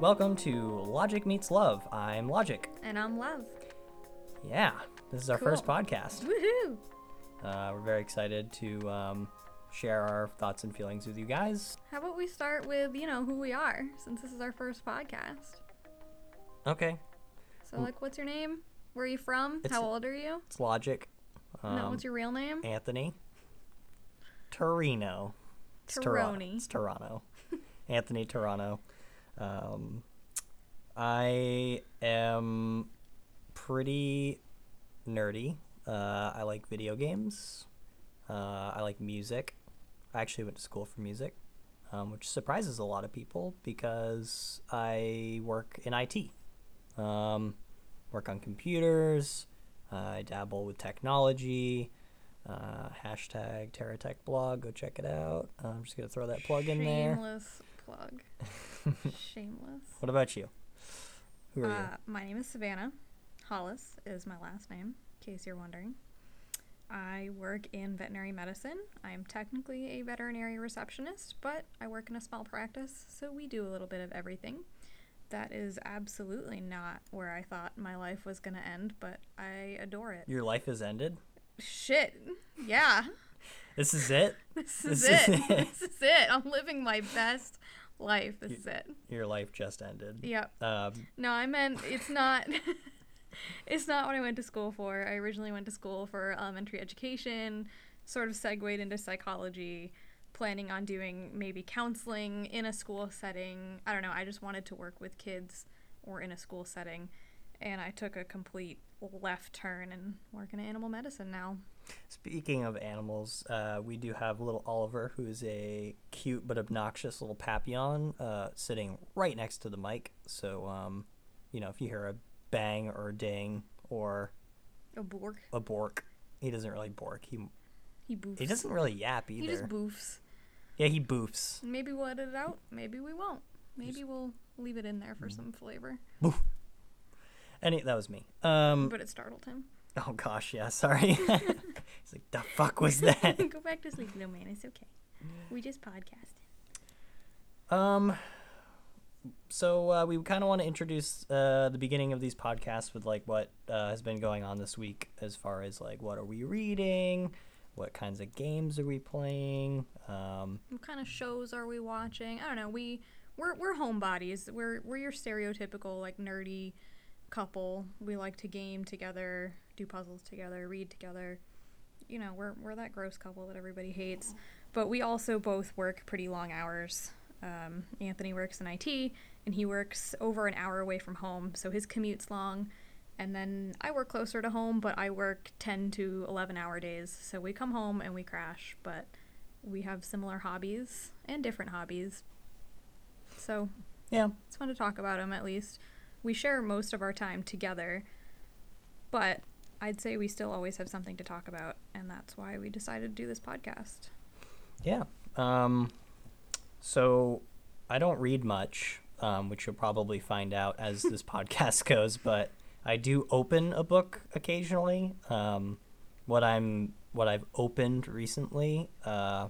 Welcome to Logic Meets Love. I'm Logic. And I'm Love. Yeah, this is our first podcast. Woohoo! Uh, we're very excited to um, share our thoughts and feelings with you guys. How about we start with, you know, who we are, since this is our first podcast. Okay, So, like, what's your name? Where are you from? It's- How old are you? it's Logic. Um, no, what's your real name? Anthony Torino. It's Toronto. It's Toronto. Anthony Toronto. Um, I am pretty nerdy. Uh, I like video games. Uh, I like music. I actually went to school for music, um, which surprises a lot of people because I work in IT. Um, work on computers. I dabble with technology. Uh, hashtag TerraTech blog. Go check it out. I'm just gonna throw that plug in there. Shameless plug. Shameless. What about you? Who are Uh, my name is Savannah. Hollis is my last name, in case you're wondering. I work in veterinary medicine. I'm technically a veterinary receptionist, but I work in a small practice, so we do a little bit of everything. That is absolutely not where I thought my life was going to end, but I adore it. Your life has ended. Shit. Yeah. This is it. This is This is it. it. this is it. I'm living my best life. This is it. Your life just ended. Yep. Um, No, I meant it's not. it's not what I went to school for. I originally went to school for elementary education, sort of segued into psychology, planning on doing maybe counseling in a school setting. I don't know. I just wanted to work with kids or in a school setting, and I took a complete left turn and work in animal medicine now. Speaking of animals, uh, we do have little Oliver, who is a cute but obnoxious little papillon, uh, sitting right next to the mic. So, um, you know, if you hear a bang or a ding or A bork. a bork, he doesn't really bork. He He boofs. he doesn't really yap either. He just boofs. yeah, he boofs. Maybe we'll edit it out. Maybe we won't. Maybe we'll leave it in there for some flavor. Boof. Any that was me. Um, But it startled him. oh gosh, yeah, sorry. He's like, the fuck was that? Go back to sleep, no man. It's okay. We just podcasted. Um, so uh, we kind of want to introduce uh, the beginning of these podcasts with like what uh, has been going on this week, as far as like what are we reading, what kinds of games are we playing. Um, What kind of shows are we watching? I don't know. We we're we're homebodies. We're we're your stereotypical like nerdy couple. We like to game together, do puzzles together, read together. You know, we're we're that gross couple that everybody hates. But we also both work pretty long hours. Um, Anthony works in IT, and he works over an hour away from home, so his commute's long. And then I work closer to home, but I work 10 to 11 hour days. So we come home and we crash, but we have similar hobbies and different hobbies. So yeah, it's fun to talk about them at least. We share most of our time together, but I'd say we still always have something to talk about, and that's why we decided to do this podcast. yeah. Um, so I don't read much, um, which you'll probably find out as this podcast goes, but I do open a book occasionally. Um, what I'm what I've opened recently uh,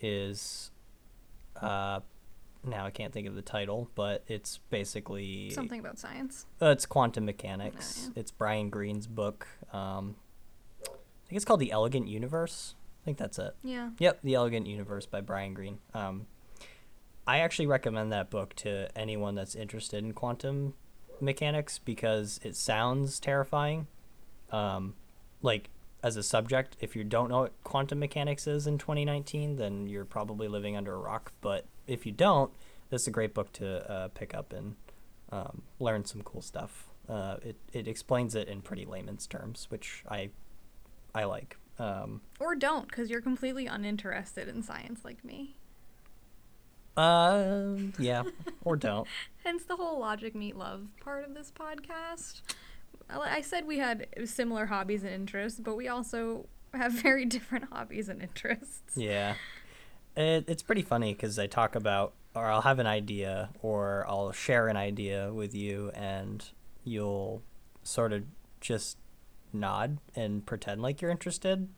is uh, now I can't think of the title, but it's basically Something about science. Uh, it's quantum mechanics. Oh, It's Brian Greene's book. Um, I think it's called The Elegant Universe. I think that's it. Yeah. Yep, The Elegant Universe by Brian Greene. Um, I actually recommend that book to anyone that's interested in quantum mechanics because it sounds terrifying. Um, like as a subject, if you don't know what quantum mechanics is in 2019, then you're probably living under a rock. But if you don't, this is a great book to uh, pick up and um, learn some cool stuff. Uh, it it explains it in pretty layman's terms, which I I like. Um, Or don't, because you're completely uninterested in science like me. Um, yeah, or don't. Hence the whole logic meet love part of this podcast. I I said we had similar hobbies and interests, but we also have very different hobbies and interests. Yeah, it, it's pretty funny because I talk about, or I'll have an idea, or I'll share an idea with you, and you'll sort of just nod and pretend like you're interested.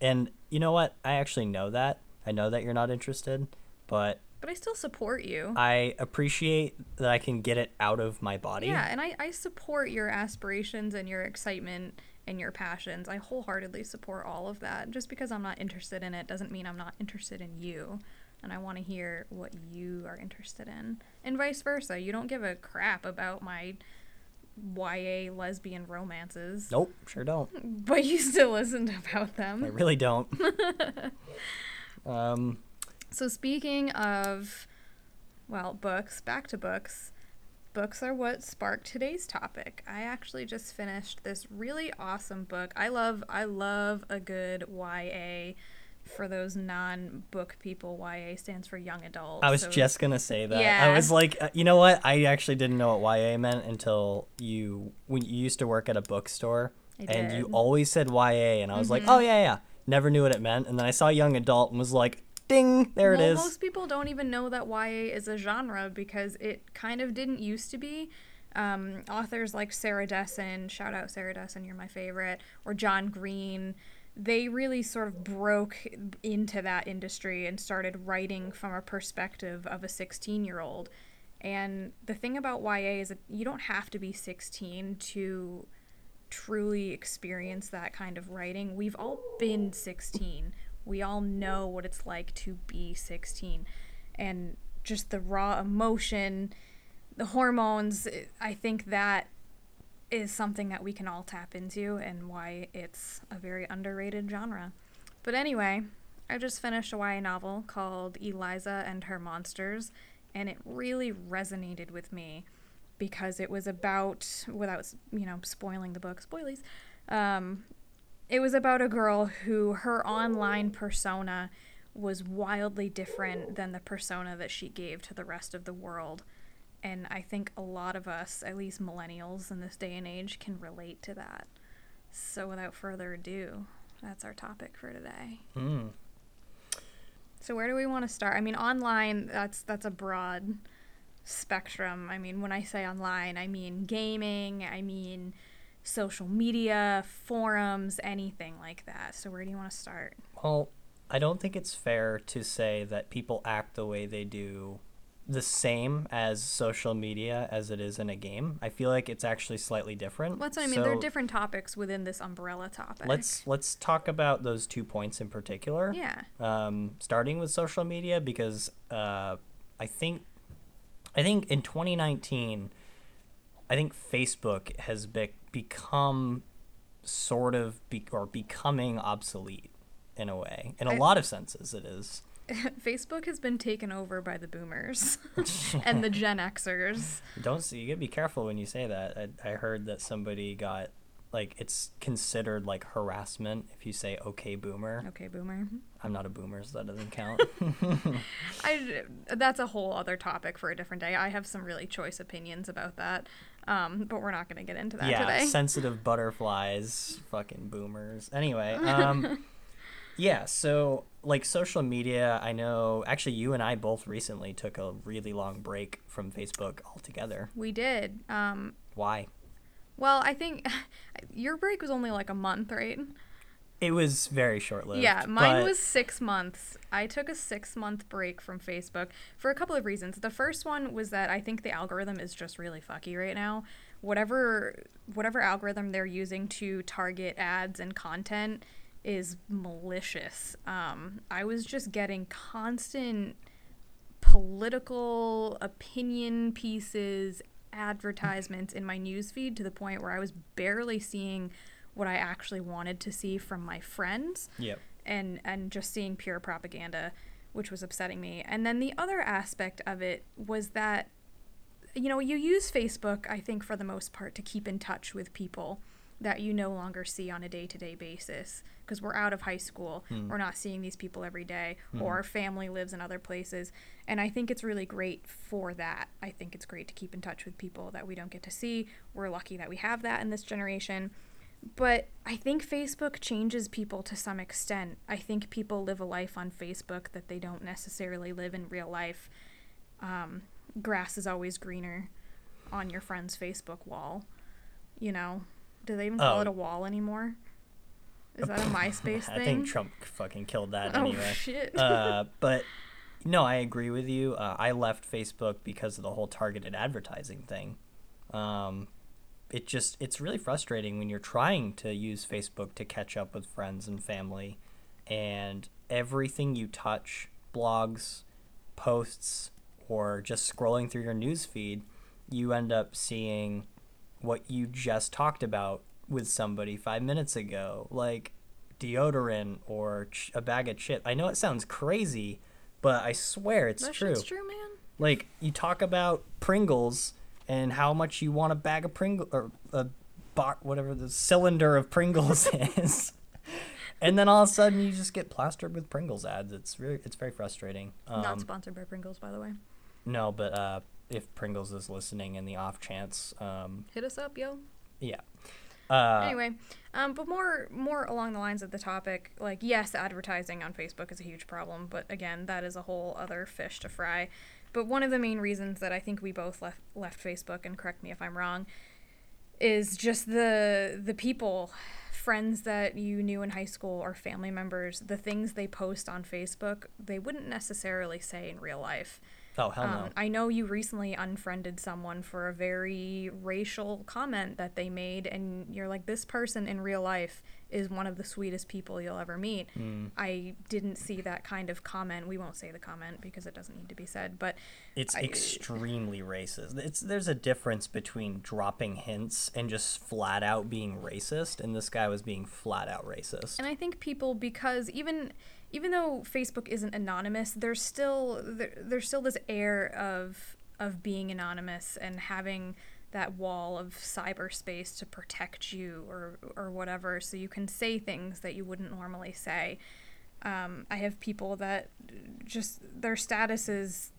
And you know what? I actually know that. I know that you're not interested, but but I still support you. I appreciate that I can get it out of my body. Yeah, and I, I support your aspirations and your excitement and your passions. I wholeheartedly support all of that. Just because I'm not interested in it doesn't mean I'm not interested in you. And I want to hear what you are interested in. And vice versa. You don't give a crap about my YA lesbian romances. Nope, sure don't. But you still listened about them. I really don't. um, So speaking of well, books, back to books. Books are what sparked today's topic. I actually just finished this really awesome book. I love I love a good YA. For those non-book people, YA stands for young adult. I was so- just gonna say that. Yeah. I was like, uh, you know what? I actually didn't know what YA meant until you when you used to work at a bookstore, and you always said YA, and I was like, Mhm. oh yeah, yeah. Never knew what it meant, and then I saw young adult and was like, ding, there well, it is. Most people don't even know that YA is a genre because it kind of didn't used to be. Um, authors like Sarah Dessen, shout out Sarah Dessen, you're my favorite, or John Green, they really sort of broke into that industry and started writing from a perspective of a 16 year old. And the thing about YA is that you don't have to be 16 to truly experience that kind of writing. We've all been 16. We all know what it's like to be 16. And just the raw emotion, the hormones, I think that is something that we can all tap into and why it's a very underrated genre. But anyway, I just finished a YA novel called Eliza and Her Monsters, and it really resonated with me because it was about, without you know spoiling the book, spoilies, um, it was about a girl who her online persona was wildly different than the persona that she gave to the rest of the world. And I think a lot of us, at least millennials in this day and age, can relate to that. So without further ado, that's our topic for today. Hmm. So where do we want to start? I mean, online that's that's a broad spectrum. I mean, when I say online, I mean gaming, I mean social media, forums, anything like that. So where do you want to start? Well, I don't think it's fair to say that people act the way they do the same as social media as it is in a game. I feel like it's actually slightly different. Well, that's what I mean. there are different topics within this umbrella topic. Let's let's talk about those two points in particular. Yeah. Um, starting with social media because uh, I think I think in 2019, I think Facebook has be- become sort of be- or becoming obsolete in a way. In a I- lot of senses, it is. Facebook has been taken over by the boomers and the Gen Xers. Don't see. You gotta be careful when you say that. I, I heard that somebody got like it's considered like harassment if you say "okay, boomer." Okay, boomer. Mm-hmm. I'm not a boomer, so that doesn't count. I that's a whole other topic for a different day. I have some really choice opinions about that, um, but we're not going to get into that yeah, today. sensitive butterflies, fucking boomers. Anyway, um, yeah. So like social media, I know. Actually, you and I both recently took a really long break from Facebook altogether. we did. Um, Why? well, I think your break was only like a month, right? It was very short lived. Yeah, mine was six months. I took a six month break from Facebook for a couple of reasons. The first one was that I think the algorithm is just really fucky right now. Whatever whatever algorithm they're using to target ads and content is malicious. Um, I was just getting constant political opinion pieces, advertisements in my newsfeed to the point where I was barely seeing what I actually wanted to see from my friends Yep. and and just seeing pure propaganda which was upsetting me. And then the other aspect of it was that you know, you use Facebook I think for the most part to keep in touch with people that you no longer see on a day-to-day basis because we're out of high school. Hmm. We're not seeing these people every day hmm. or our family lives in other places. And I think it's really great for that. I think it's great to keep in touch with people that we don't get to see. We're lucky that we have that in this generation. But I think Facebook changes people to some extent. I think people live a life on Facebook that they don't necessarily live in real life. Um, grass is always greener on your friend's Facebook wall. You know, do they even call Oh. it a wall anymore? Is that a MySpace thing? I think Trump fucking killed that oh anyway. shit! uh, but No, I agree with you. Uh, I left Facebook because of the whole targeted advertising thing. Um, it just it's really frustrating when you're trying to use Facebook to catch up with friends and family, and everything you touch, blogs, posts, or just scrolling through your news feed, you end up seeing what you just talked about with somebody five minutes ago, like deodorant or ch- a bag of chips. I know it sounds crazy, but I swear it's that true. shit's true, man. Like you talk about Pringles and how much you want a bag of Pringles or a bar, whatever the cylinder of Pringles is. And then all of a sudden, you just get plastered with Pringles ads. It's really, it's very frustrating. Um, Not sponsored by Pringles, by the way. no, but uh, if Pringles is listening, in the off chance, um, Hit us up, yo. yeah. Uh, anyway, um, but more more along the lines of the topic, like yes, advertising on Facebook is a huge problem, but again, that is a whole other fish to fry. But one of the main reasons that I think we both left left Facebook, and correct me if I'm wrong, is just the the people, friends that you knew in high school or family members, the things they post on Facebook, they wouldn't necessarily say in real life. oh hell no. Um, I know you recently unfriended someone for a very racial comment that they made, and you're like, this person in real life is one of the sweetest people you'll ever meet. Mm. I didn't see that kind of comment. We won't say the comment because it doesn't need to be said, but It's I- extremely racist. It's there's a difference between dropping hints and just flat out being racist, and this guy was being flat out racist. And I think people because even even though Facebook isn't anonymous, there's still there, there's still this air of of being anonymous and having that wall of cyberspace to protect you or or whatever, so you can say things that you wouldn't normally say. Um, I have people that just their status is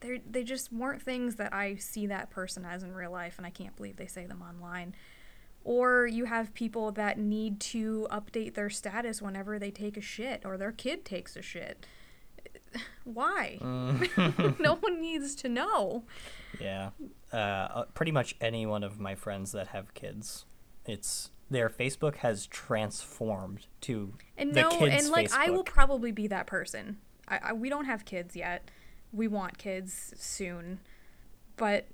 they they just weren't things that I see that person as in real life, and I can't believe they say them online. Or you have people that need to update their status whenever they take a shit or their kid takes a shit. Why? no one needs to know. Yeah, uh, uh, pretty much any one of my friends that have kids, it's their Facebook has transformed to And the no, kids' and like I will probably be that person. I, I we don't have kids yet. We want kids soon, but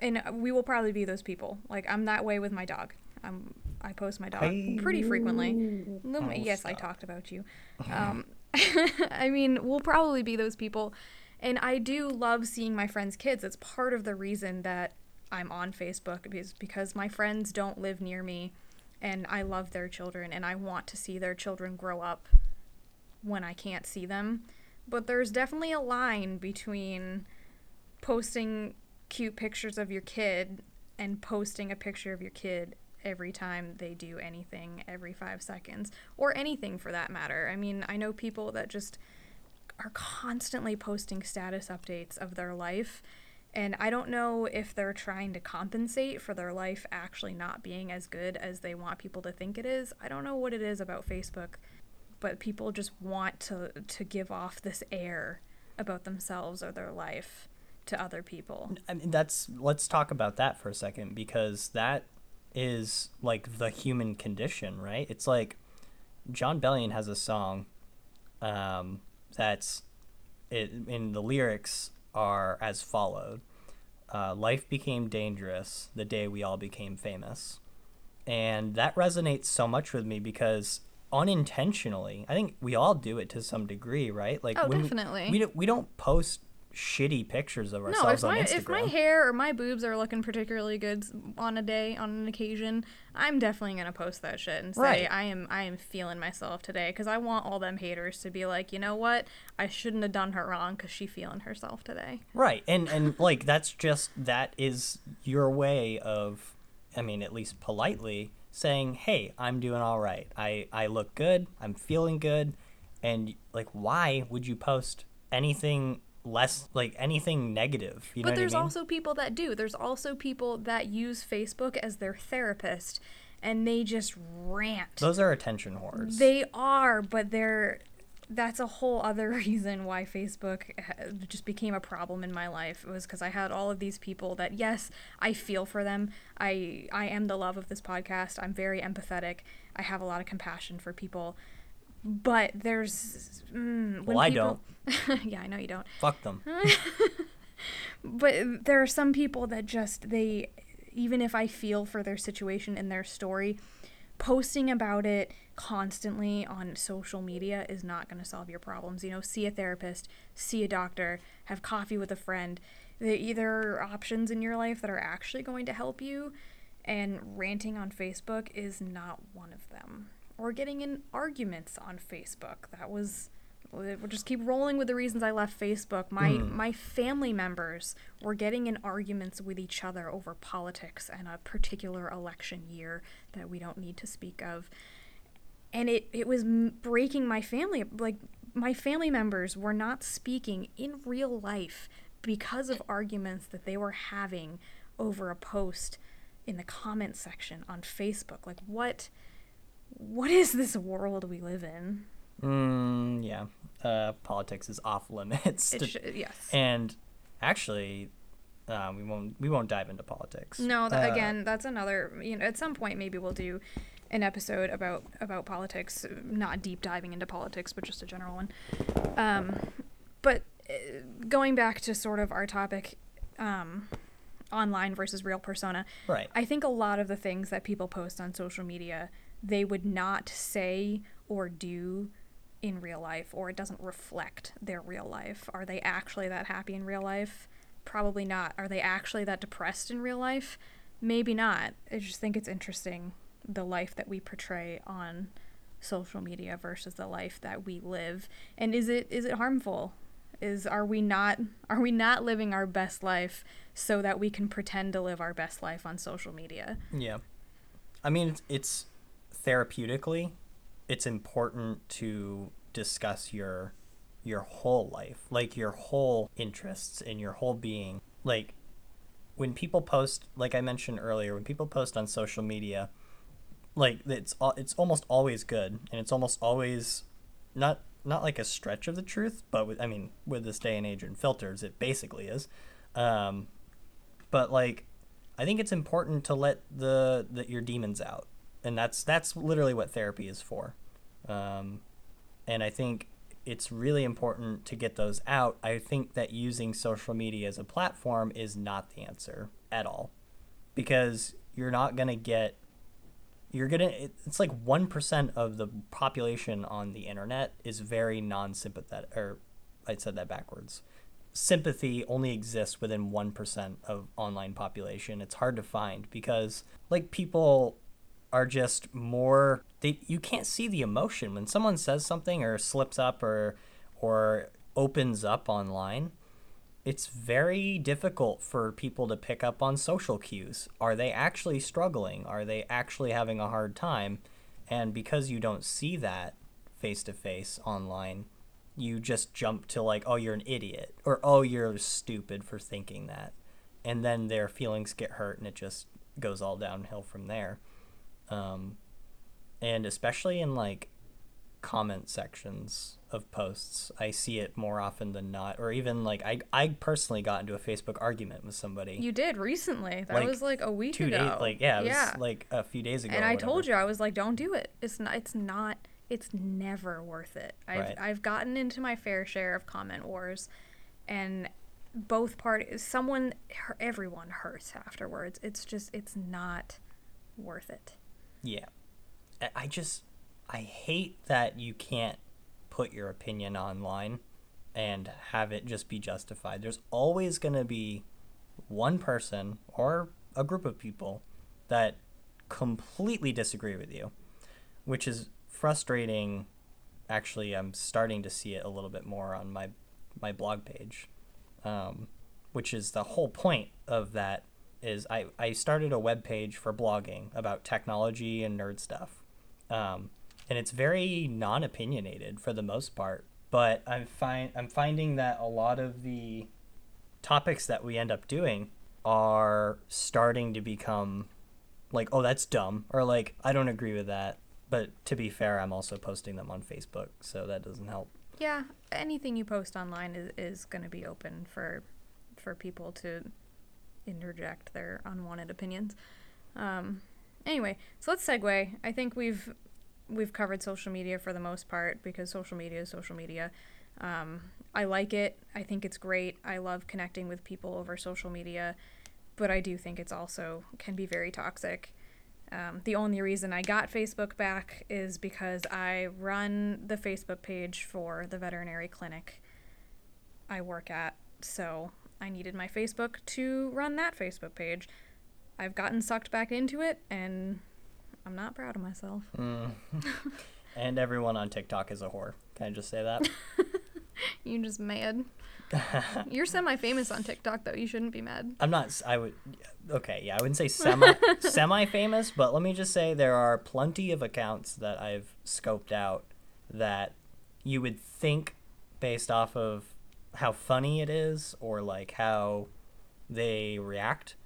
and we will probably be those people. Like I'm that way with my dog. I'm I post my dog pretty frequently. Oh, yes, I talked about you. Um, I mean, we'll probably be those people, and I do love seeing my friends' kids. It's part of the reason that I'm on Facebook is because my friends don't live near me, and I love their children, and I want to see their children grow up when I can't see them. But there's definitely a line between posting cute pictures of your kid and posting a picture of your kid every time they do anything every five seconds or anything for that matter. I mean, I know people that just are constantly posting status updates of their life. And I don't know if they're trying to compensate for their life actually not being as good as they want people to think it is. I don't know what it is about Facebook, but people just want to to give off this air about themselves or their life to other people. I mean, that's let's talk about that for a second because that is like the human condition, right? It's like Jon Bellion has a song um, that's it, in the lyrics are as followed: uh, "Life became dangerous the day we all became famous," and that resonates so much with me because unintentionally, I think we all do it to some degree, right? Like Oh, we- definitely. We, don't, we don't post shitty pictures of No, ourselves if on my Instagram. if my hair or my boobs are looking particularly good on a day on an occasion, I'm definitely gonna post that shit and say Right. I am I am feeling myself today because I want all them haters to be like, you know what, I shouldn't have done her wrong because she feeling herself today. Right. And and like that's just that is your way of I mean, at least politely saying, "Hey, I'm doing all right. I I look good. I'm feeling good." And like why would you post anything less like anything negative? You know But there's I mean? also people that do. There's also people that use Facebook as their therapist, and they just rant. Those are attention whores. They are, but they're. That's a whole other reason why Facebook uh, just became a problem in my life. It was because I had all of these people that, yes, I feel for them. I I am the love of this podcast. I'm very empathetic. I have a lot of compassion for people. But there's mm, when Well, I people, yeah, I know you don't. Fuck them. But there are some people that just they even if I feel for their situation and their story, posting about it constantly on social media is not going to solve your problems. You know, see a therapist, see a doctor, have coffee with a friend. There are options in your life that are actually going to help you, and ranting on Facebook is not one of them. Or getting in arguments on Facebook. That was we'll just keep rolling with the reasons I left Facebook. My Mm. my family members were getting in arguments with each other over politics and a particular election year that we don't need to speak of. And it it was breaking my family like my family members were not speaking in real life because of arguments that they were having over a post in the comment section on Facebook. Like what what is this world we live in? Mm, yeah. Uh, politics is off limits. To- sh- yes. and actually, uh, we won't we won't dive into politics. No, th- Uh, again, that's another. You know, at some point, maybe we'll do an episode about about politics, not deep diving into politics, but just a general one. Um, but uh, going back to sort of our topic, um, online versus real persona. Right. I think a lot of the things that people post on social media, they would not say or do in real life, or it doesn't reflect their real life. Are they actually that happy in real life? Probably not. Are they actually that depressed in real life? Maybe not. I just think it's interesting the life that we portray on social media versus the life that we live. And is it is it harmful? Is are we not are we not living our best life so that we can pretend to live our best life on social media? Yeah. I mean, it's, it's therapeutically, it's important to discuss your your whole life, like your whole interests and your whole being. Like when people post, like I mentioned earlier, when people post on social media, like it's it's almost always good and it's almost always not not like a stretch of the truth, but with, I mean, with this day and age and filters, it basically is. Um, but like I think it's important to let the, the your demons out, and that's that's literally what therapy is for. Um, and I think it's really important to get those out. I think that using social media as a platform is not the answer at all, because you're not gonna get. You're gonna. It's like one percent of the population on the internet is very non-sympathetic. Or I said that backwards sympathy only exists within 1% of online population it's hard to find because like people are just more they you can't see the emotion. When someone says something or slips up or or opens up online it's very difficult for people to pick up on social cues. Are they actually struggling? Are they actually having a hard time? And because you don't see that face to face online you just jump to like oh you're an idiot or oh you're stupid for thinking that. And then their feelings get hurt and it just goes all downhill from there um, and especially in like comment sections of posts i see it more often than not or even like i, I personally got into a facebook argument with somebody You did recently. That Like, was like a week two ago. days like yeah it was yeah. like a few days ago and I told you I was like, don't do it. It's not. It's not. It's never worth it. I've Right. I've gotten into my fair share of comment wars, and both parties, someone, everyone hurts afterwards. It's just, it's not worth it. Yeah. I- just I hate that you can't put your opinion online and have it just be justified. There's always going to be one person or a group of people that completely disagree with you, which is frustrating. Actually, I'm starting to see it a little bit more on my my blog page, um, which is the whole point of that. Is I, I started a web page for blogging about technology and nerd stuff, um, and it's very non opinionated for the most part. But I'm find I'm finding that a lot of the topics that we end up doing are starting to become like, oh, that's dumb, or like, I don't agree with that. But to be fair, I'm also posting them on Facebook, so that doesn't help. Yeah, anything you post online is, is going to be open for for people to interject their unwanted opinions. Um, anyway, so let's segue. I think we've we've covered social media for the most part because social media is social media. Um, I like it. I think it's great. I love connecting with people over social media, but I do think it's also can be very toxic. Um, the only reason I got Facebook back is because I run the Facebook page for the veterinary clinic I work at. So I needed my Facebook to run that Facebook page. I've gotten sucked back into it, and I'm not proud of myself. Mm. and everyone on TikTok is a whore. Can I just say that? You're just mad. You're semi-famous on TikTok, though. You shouldn't be mad. I'm not. I would. Okay, yeah, I wouldn't say semi semi famous, but let me just say there are plenty of accounts that I've scoped out that you would think, based off of how funny it is or like how they react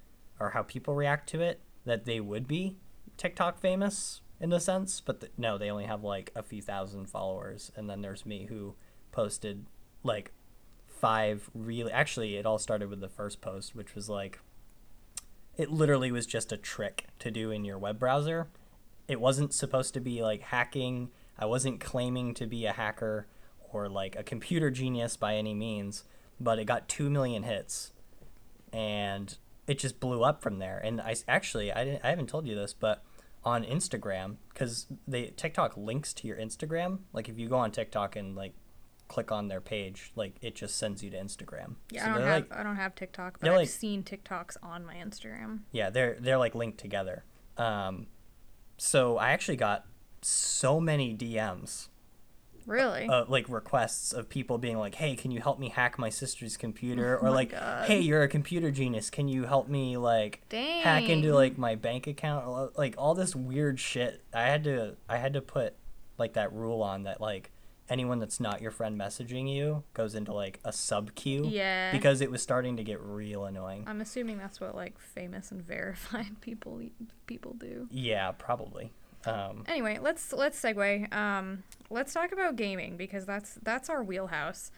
or how people react to it, that they would be TikTok famous in a sense. But no, they only have like a few thousand followers, and then there's me who posted like five really actually it all started with the first post which was like it literally was just a trick to do in your web browser. It wasn't supposed to be like hacking. I wasn't claiming to be a hacker or like a computer genius by any means but it got 2 million hits and it just blew up from there and I actually i, didn't, I haven't told you this but on instagram because they tiktok links to your instagram like if you go on tiktok and like click on their page like it just sends you to instagram Yeah, So I don't have like- I don't have TikTok, but I've like- seen TikToks on my Instagram. yeah, they're they're like linked together. Um, so I actually got so many DMs, Really? uh, like requests of people being like, "Hey, can you help me hack my sister's computer?" Or like, God. "Hey, you're a computer genius. Can you help me like hack into like my bank account?" Like all this weird shit. I had to I had to put like that rule on that like anyone that's not your friend messaging you goes into like a sub queue. Yeah. Because it was starting to get real annoying. I'm assuming that's what like famous and verified people people do. Yeah, probably. Um, Anyway, let's let's segue. Um, let's talk about gaming because that's that's our wheelhouse.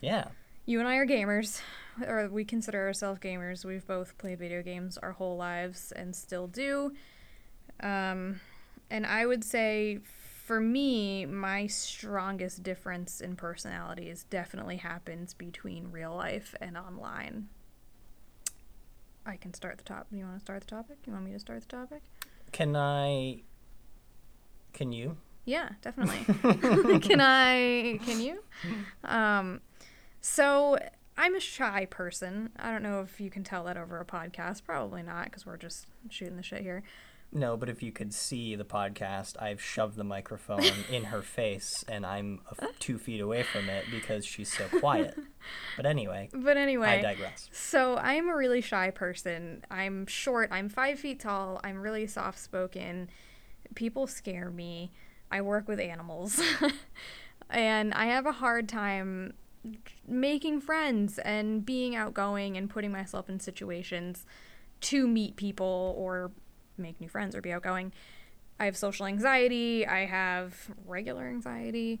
yeah. You and I are gamers, or we consider ourselves gamers. We've both played video games our whole lives and still do. Um, and I would say, for me, my strongest difference in personalities definitely happens between real life and online. I can start the top. You want to start the topic? You want me to start the topic? Can I? Can you? Yeah, definitely. can I? Can you? Um, so I'm a shy person. I don't know if you can tell that over a podcast. Probably not, because we're just shooting the shit here. No, but if you could see the podcast, I've shoved the microphone in her face, and I'm a f- two feet away from it because she's so quiet. But anyway, But anyway, I digress. So I'm a really shy person. I'm short. I'm five feet tall. I'm really soft spoken. People scare me. I work with animals. and I have a hard time making friends and being outgoing and putting myself in situations to meet people or make new friends or be outgoing. I have social anxiety. I have regular anxiety.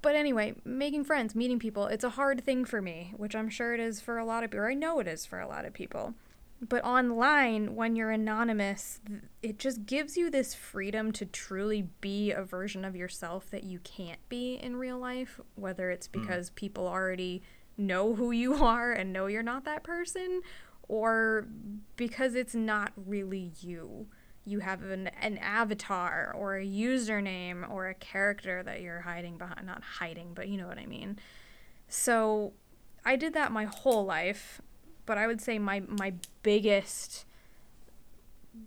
But anyway, making friends, meeting people, it's a hard thing for me, which I'm sure it is for a lot of people, I know it is for a lot of people. But online, when you're anonymous, it just gives you this freedom to truly be a version of yourself that you can't be in real life, whether it's hmm. because people already know who you are and know you're not that person, or because it's not really you. You have an, an avatar or a username or a character that you're hiding behind not hiding but you know what i mean. So i did that my whole life but i would say my my biggest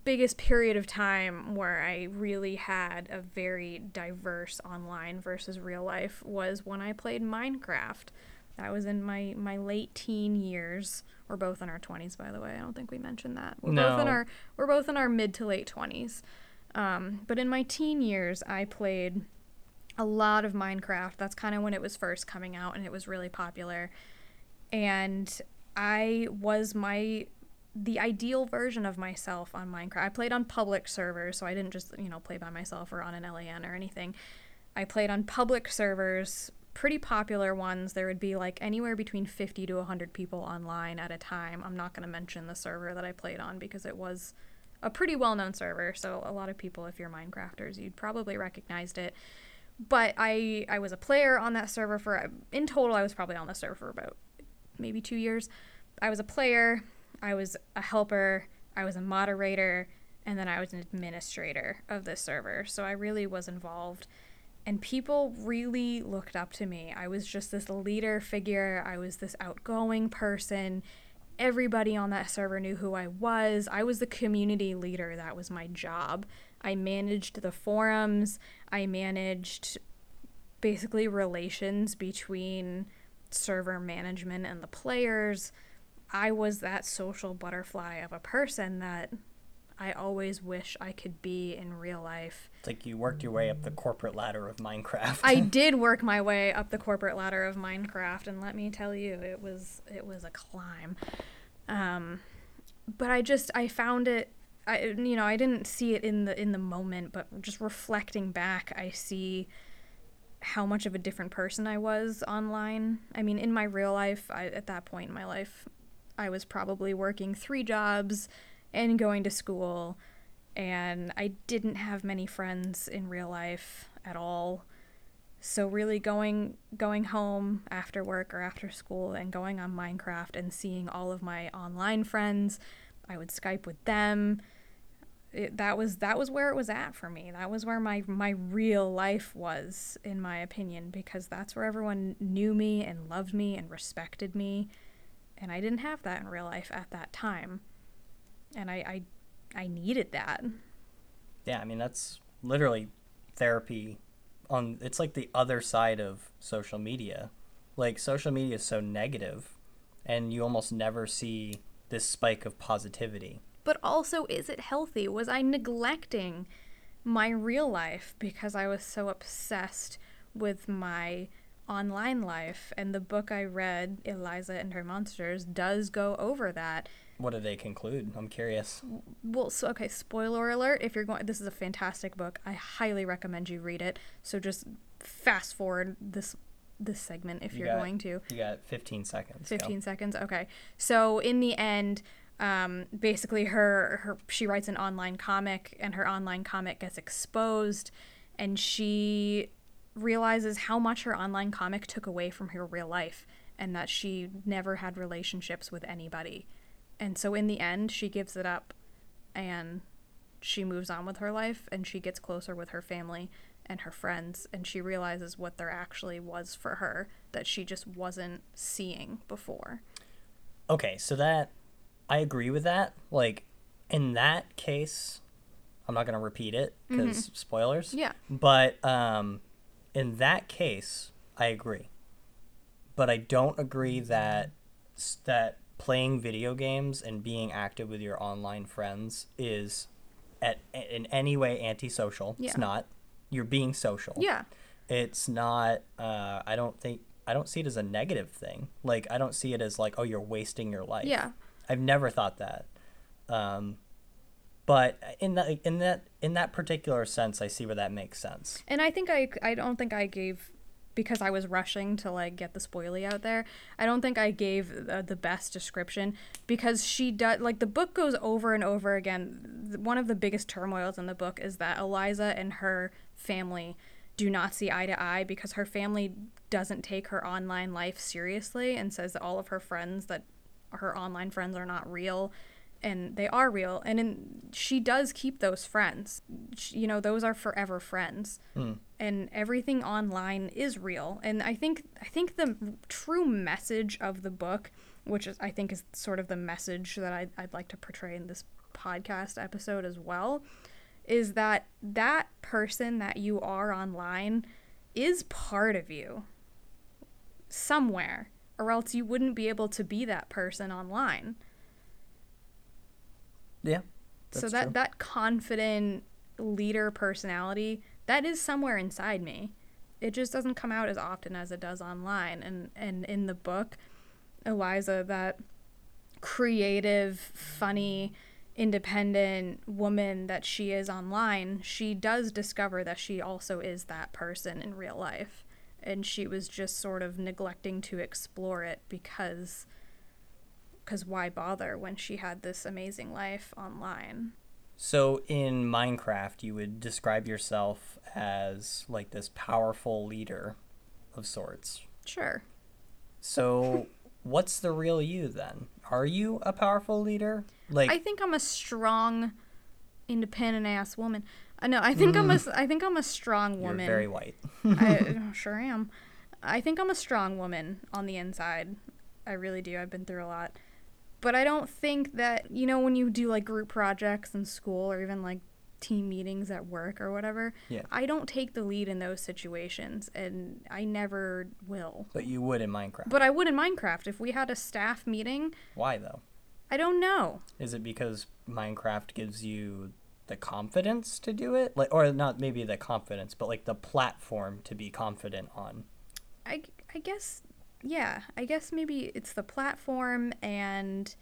biggest period of time where i really had a very diverse online versus real life was when i played minecraft. That was in my my late teen years. We're both in our 20s by the way. I don't think we mentioned that. We're both in No. our we're both in our mid to late 20s um, but in my teen years i played a lot of minecraft. That's kind of when it was first coming out and it was really popular. And i was my the ideal version of myself on minecraft i played on public servers so i didn't just you know play by myself or on an lan or anything i played on public servers pretty popular ones there would be like anywhere between 50 to 100 people online at a time i'm not going to mention the server that i played on because it was a pretty well known server. So a lot of people, if you're Minecrafters, you'd probably recognized it. But I I was a player on that server for in total I was probably on the server for about maybe two years. I was a player, I was a helper, I was a moderator, and then I was an administrator of this server. So I really was involved. And people really looked up to me. I was just this leader figure. I was this outgoing person. Everybody on that server knew who I was. I was the community leader. That was my job. I managed the forums. I managed basically relations between server management and the players. I was that social butterfly of a person that I always wish I could be in real life. It's like you worked your way up the corporate ladder of Minecraft. I did work my way up the corporate ladder of Minecraft, and let me tell you, it was it was a climb. Um, but I just I found it. I you know I didn't see it in the in the moment, but just reflecting back, I see how much of a different person I was online. I mean, in my real life, I, at that point in my life, I was probably working three jobs and going to school, and I didn't have many friends in real life at all. So really going going home after work or after school and going on Minecraft and seeing all of my online friends, I would Skype with them. It, that was that was where it was at for me. That was where my my real life was in my opinion because that's where everyone knew me and loved me and respected me and I didn't have that in real life at that time, and I I, I needed that. Yeah, I mean that's literally therapy. On it's like the other side of social media. Like social media is so negative, and you almost never see this spike of positivity. But also, is it healthy? Was I neglecting my real life because I was so obsessed with my online life. And the book I read, Eliza and Her Monsters, does go over that. What do they conclude? I'm curious. Well, so okay, spoiler alert. If you're going, this is a fantastic book. I highly recommend you read it. So just fast forward this this segment if You you're got- going to. You got 15 seconds. Go. 15 seconds okay so in the end um, basically her, her she writes an online comic and her online comic gets exposed and she realizes how much her online comic took away from her real life and that she never had relationships with anybody and so in the end she gives it up and she moves on with her life and she gets closer with her family and her friends and she realizes what there actually was for her that she just wasn't seeing before. Okay, so that I agree with that. Like in that case, I'm not going to repeat it because spoilers. Yeah. But um, in that case, I agree. But I don't agree that that playing video games and being active with your online friends is at in any way antisocial. Yeah. It's not. You're being social. Yeah. It's not. Uh, I don't think. I don't see it as a negative thing. Like I don't see it as like, oh, you're wasting your life. Yeah. I've never thought that. Um, but in that in that in that particular sense, I see where that makes sense. And I think I I don't think I gave because I was rushing to like get the spoilie out there. I don't think I gave the, the best description because she does like the book goes over and over again. One of the biggest turmoils in the book is that Eliza and her family do not see eye to eye because her family doesn't take her online life seriously and says that all of her friends that her online friends are not real and they are real and in, she does keep those friends. Sh you know those are forever friends. Hmm. And everything online is real. And i think i think the true message of the book which is i think is sort of the message that I'd, I'd like to portray in this podcast episode as well is that that person that you are online is part of you somewhere or else you wouldn't be able to be that person online Yeah. so that true. that confident leader personality that is somewhere inside me it just doesn't come out as often as it does online and and in the book eliza that creative funny independent woman that she is online she does discover that she also is that person in real life and she was just sort of neglecting to explore it because because why bother when she had this amazing life online So in Minecraft, you would describe yourself as like this powerful leader of sorts. Sure. So what's the real you then? Are you a powerful leader? Like I think I'm a strong, independent ass woman. Uh, no, I think I'm a. I think I'm a strong you're woman. very white. I sure am. I think I'm a strong woman on the inside. I really do. I've been through a lot. But I don't think that, you know, when you do like group projects in school or even like team meetings at work or whatever, Yeah. I don't take the lead in those situations and I never will. But you would in Minecraft. But I would in Minecraft. If we had a staff meeting, Why though? I don't know. Is it because Minecraft gives you the confidence to do it? Like or not maybe the confidence, but like the platform to be confident on. I, I guess yeah i guess maybe it's the platform and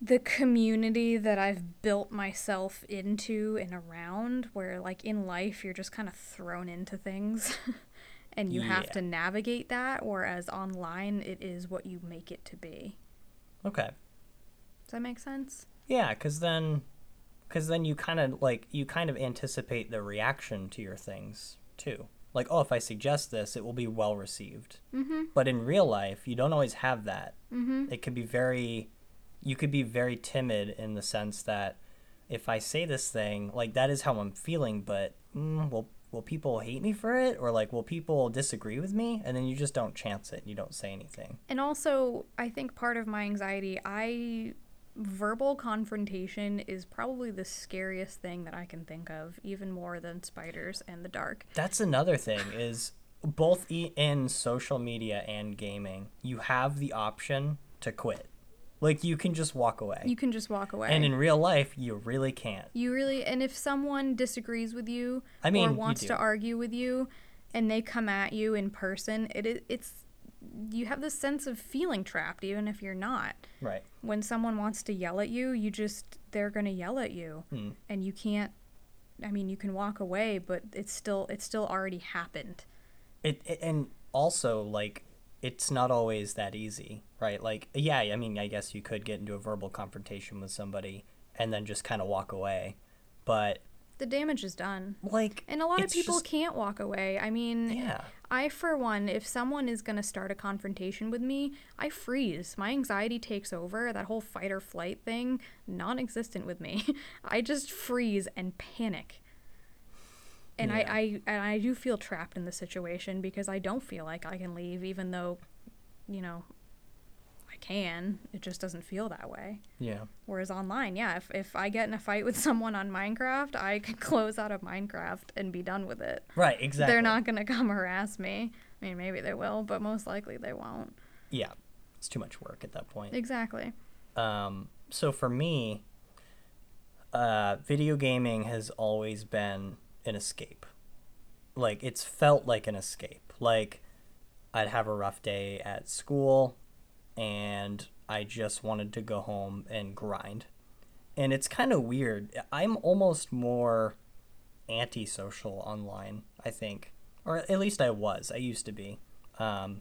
the community that i've built myself into and around where like in life you're just kind of thrown into things and you have to navigate that whereas online it is what you make it to be Okay. does that make sense Yeah, cuz then cuz then you kind of like you kind of anticipate the reaction to your things too. Like, oh, if I suggest this, it will be well received. mm-hmm But in real life, you don't always have that. mm-hmm It could be very you could be very timid in the sense that if I say this thing, like that is how I'm feeling, but mm, will will people hate me for it or like will people disagree with me? And then you just don't chance it. You don't say anything. And also, I think part of my anxiety, I verbal confrontation is probably the scariest thing that I can think of, even more than spiders and the dark. That's another thing is both in social media and gaming, you have the option to quit. Like you can just walk away. You can just walk away. and in real life, you really can't. you really, and if someone disagrees with you I mean, or wants to argue with you, and they come at you in person, it it's you have this sense of feeling trapped, even if you're not. Right. When someone wants to yell at you, you just they're gonna yell at you. Hmm. and you can't i mean you can walk away but it's still it's still already happened it, it and also like it's not always that easy right like yeah i mean i guess you could get into a verbal confrontation with somebody and then just kind of walk away but the damage is done. Like and a lot of people just- can't walk away. I mean yeah. I for one if someone is going to start a confrontation with me i freeze. My anxiety takes over. That whole fight or flight thing non-existent with me. I just freeze and panic. And Yeah. I, I and i do feel trapped in the situation because i don't feel like i can leave even though you know i can it just doesn't feel that way yeah Whereas online, yeah, if, if I get in a fight with someone on Minecraft, I can close out of Minecraft and be done with it. right exactly They're not going to come harass me. I mean, maybe they will, but most likely they won't. yeah it's too much work at that point Exactly. um so for me uh video gaming has always been an escape like it's felt like an escape like i'd have a rough day at school and i just wanted to go home and grind and it's kind of weird i'm almost more antisocial online i think or at least i was i used to be um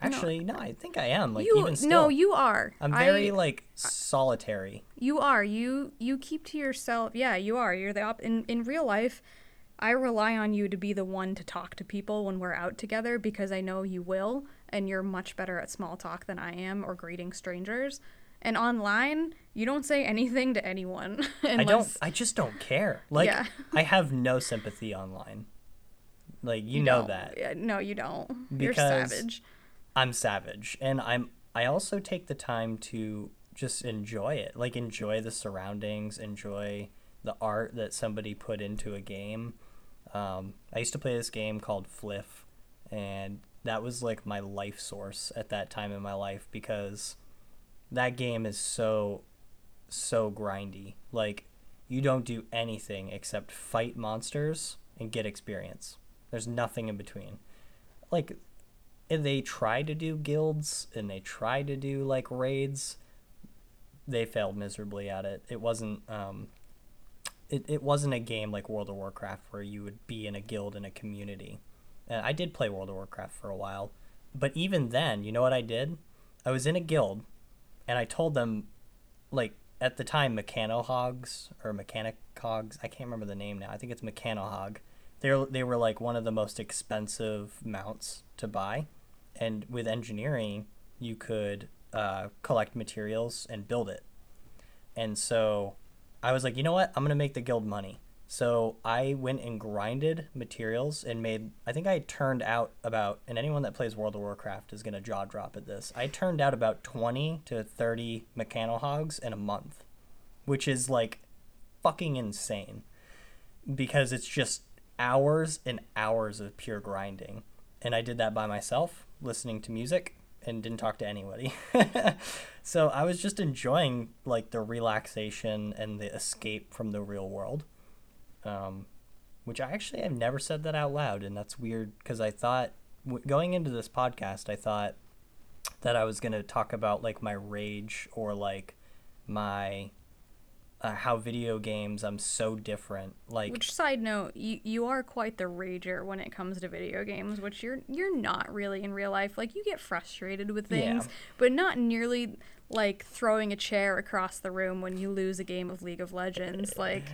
actually no, i think i am like you even still no, you are. i'm very I, like solitary you are. You you keep to yourself. Yeah, you are. You're the op- in in real life. I rely on you to be the one to talk to people when we're out together because I know you will, and you're much better at small talk than I am or greeting strangers. And online, you don't say anything to anyone. I don't. I just don't care. Like Yeah. I have no sympathy online. Like you, know don't. that Yeah, no, you don't. You're savage. I'm savage, and I'm. I also take the time to just enjoy it. Like enjoy the surroundings, enjoy the art that somebody put into a game. Um, I used to play this game called Flyff, and that was like my life source at that time in my life because that game is so so grindy. Like you don't do anything except fight monsters and get experience. There's nothing in between. Like they try to do guilds and they try to do like raids. They failed miserably at it. It wasn't um it, it wasn't a game like World of Warcraft where you would be in a guild in a community. And I did play World of Warcraft for a while, but even then, you know what I did? I was in a guild and I told them like at the time Mechanohogs or Mechanic Hogs, I can't remember the name now. I think it's Mechanohog. They they were like one of the most expensive mounts to buy, and with engineering, you could uh, collect materials and build it. And so, I was like, you know what? I'm gonna make the guild money. So I went and grinded materials and made. I think I turned out about, and anyone that plays World of Warcraft is gonna jaw drop at this. I turned out about twenty to thirty Mechanohogs in a month, which is like fucking insane, because it's just hours and hours of pure grinding, and I did that by myself, listening to music and didn't talk to anybody. so I was just enjoying like the relaxation and the escape from the real world um, which I actually have never said that out loud, and that's weird because I thought w- going into this podcast, I thought that I was gonna talk about like my rage or like my uh, how video games I'm so different. Like, Which side note, you you are quite the rager when it comes to video games, which you're you're not really in real life. Like you get frustrated with things, Yeah. but not nearly like throwing a chair across the room when you lose a game of League of Legends. Like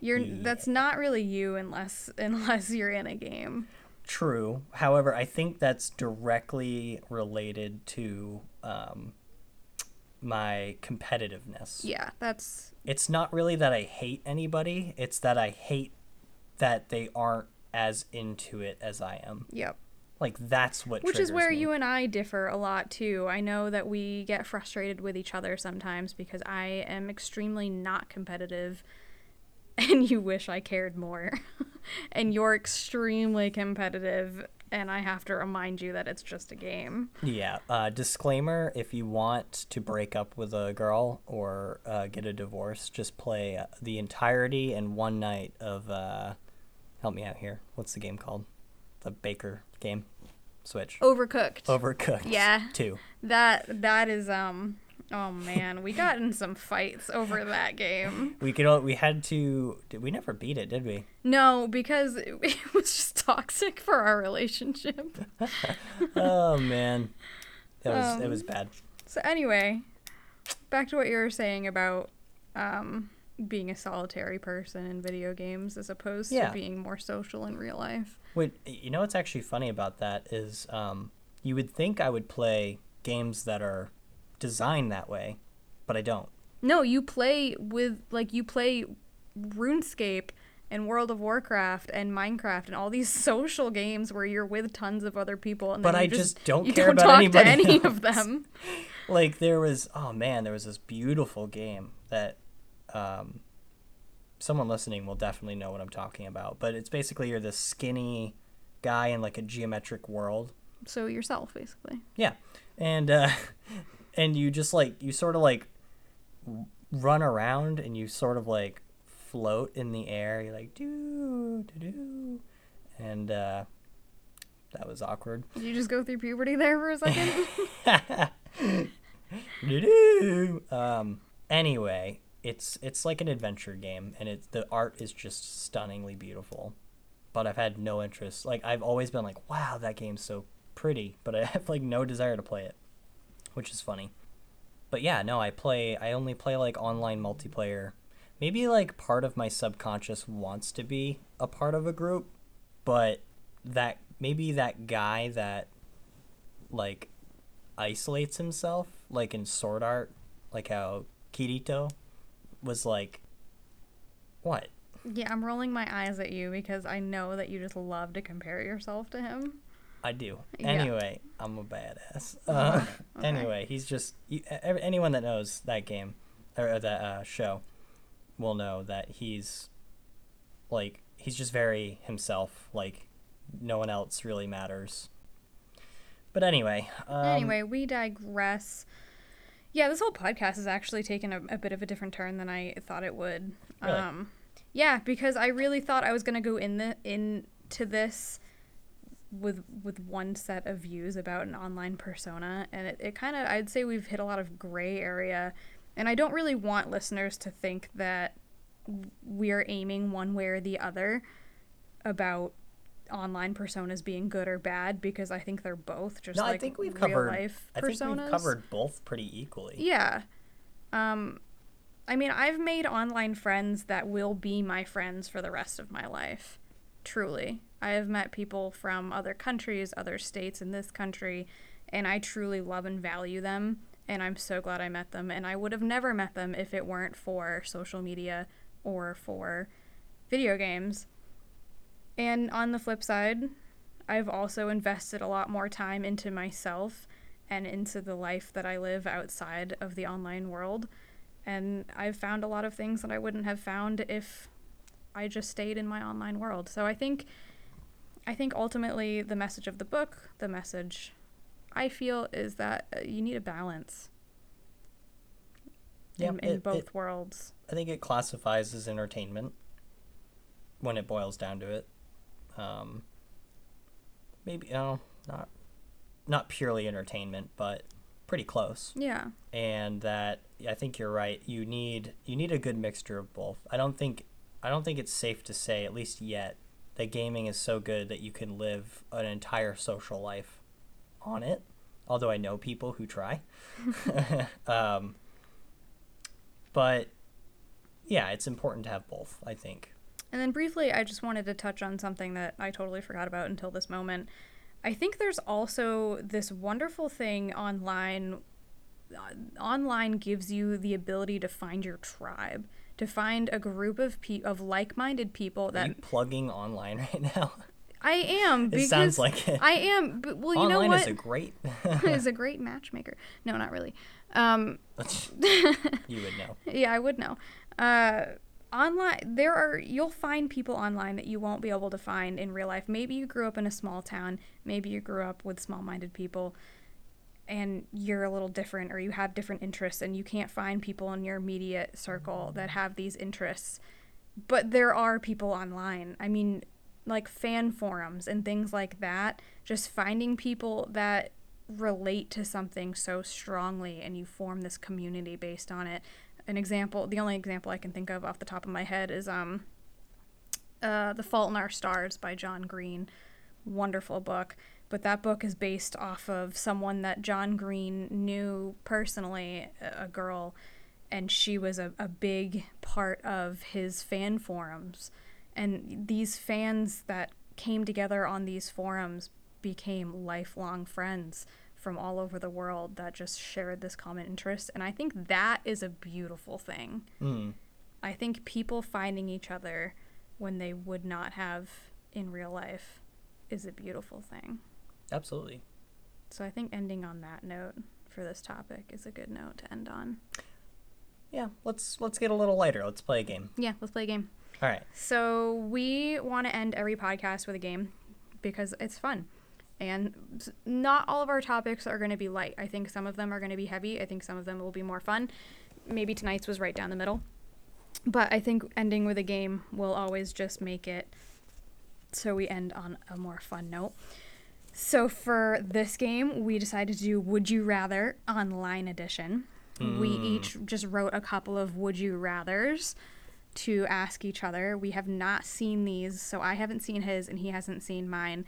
you're that's not really you unless unless you're in a game. True. However, I think that's directly related to um, my competitiveness. Yeah, that's It's not really that I hate anybody, it's that I hate that they aren't as into it as I am. yep. Like that's what Which is where me. you and I differ a lot too. I know that we get frustrated with each other sometimes because I am extremely not competitive and you wish I cared more. and you're extremely competitive and I have to remind you that it's just a game. Yeah. Uh, disclaimer: If you want to break up with a girl or uh, get a divorce, just play uh, the entirety and one night of. Uh, help me out here. What's the game called? The Baker game. Switch. Overcooked. Overcooked. Yeah. Two. That that is um oh man, we got in some fights over that game. We could. al- We had to. Did, we never beat it, did we? No, because it, it was just toxic for our relationship. oh man. That was. it Um, was bad. So anyway, back to what you were saying about um, being a solitary person in video games as opposed Yeah. to being more social in real life. Wait, you know what's actually funny about that is um, you would think I would play games that are designed that way, but I don't. No, you play with like you play RuneScape and World of Warcraft and Minecraft and all these social games where you're with tons of other people and But then you I just don't you care don't about talk anybody to any else. of them. Like there was, oh man, there was this beautiful game that um, someone listening will definitely know what I'm talking about. But it's basically you're this skinny guy in like a geometric world. So yourself basically. Yeah, and uh, and you just like you sort of like run around and you sort of like float in the air. You're like do do do, and uh, that was awkward. Did you just go through puberty there for a second? Do-do. um. Anyway, it's it's like an adventure game, and it's the art is just stunningly beautiful. But I've had no interest. Like I've always been like, wow, that game's so pretty, but I have like no desire to play it, which is funny. But yeah, no, I play. I only play like online multiplayer. Maybe like part of my subconscious wants to be a part of a group, but that maybe that guy that like isolates himself, like in Sword Art, like how Kirito was like, what? yeah, I'm rolling my eyes at you because I know that you just love to compare yourself to him. I do. Yeah. Anyway, I'm a badass. Uh, okay. Anyway, he's just you, anyone that knows that game or that uh, show will know that he's like he's just very himself. Like no one else really matters. But anyway, um, anyway, we digress. Yeah, this whole podcast has actually taken a, a bit of a different turn than I thought it would. Really? Um, yeah, because I really thought I was gonna go in the into this with with one set of views about an online persona, and it, it kind of I'd say we've hit a lot of gray area, and I don't really want listeners to think that we're aiming one way or the other about online personas being good or bad because I think they're both just no, like I think we've real covered. life I think we've covered both pretty equally. Yeah. Um I mean, I've made online friends that will be my friends for the rest of my life. Truly. I have met people from other countries, other states in this country, and I truly love and value them. And I'm so glad I met them. And I would have never met them if it weren't for social media or for video games. And on the flip side, I've also invested a lot more time into myself and into the life that I live outside of the online world. And I've found a lot of things that I wouldn't have found if I just stayed in my online world. So I think I think ultimately the message of the book, the message I feel is that uh, you need a balance Yeah, in, in it- both it- worlds. I think it classifies as entertainment when it boils down to it. Um, maybe oh, not not purely entertainment, but pretty close. Yeah. And that I think you're right. You need you need a good mixture of both. I don't think I don't think it's safe to say, at least yet, that gaming is so good that you can live an entire social life on it. Although I know people who try. um, but yeah, it's important to have both. I think. And then briefly, I just wanted to touch on something that I totally forgot about until this moment. I think there's also this wonderful thing online. Uh, online gives you the ability to find your tribe, to find a group of pe- of like-minded people Are that you plugging online right now? I am. It sounds like it. I am. But, well, you online know what? is a great. is a great matchmaker. No, not really. Um, you would know. yeah, I would know. Uh, online, there are you'll find people online that you won't be able to find in real life. Maybe you grew up in a small town. Maybe you grew up with small-minded people, and you're a little different, or you have different interests, and you can't find people in your immediate circle that have these interests. But there are people online. I mean, like fan forums and things like that. Just finding people that relate to something so strongly and you form this community based on it. An example, the only example I can think of off the top of my head is um uh The Fault in Our Stars by John Green. Wonderful book, but that book is based off of someone that John Green knew personally, a girl, and she was a, a big part of his fan forums. And these fans that came together on these forums became lifelong friends from all over the world that just shared this common interest. And I think that is a beautiful thing. Mm. I think people finding each other when they would not have in real life is a beautiful thing. Absolutely. So I think ending on that note for this topic is a good note to end on. Yeah, let's let's get a little lighter. Let's play a game. Yeah, let's play a game. All right. So we want to end every podcast with a game because it's fun. And not all of our topics are going to be light. I think some of them are going to be heavy. I think some of them will be more fun. Maybe tonight's was right down the middle. But I think ending with a game will always just make it so we end on a more fun note. So for this game, we decided to do Would You Rather Online Edition. We each just wrote a couple of Would You Rathers to ask each other. We have not seen these, so I haven't seen his and he hasn't seen mine.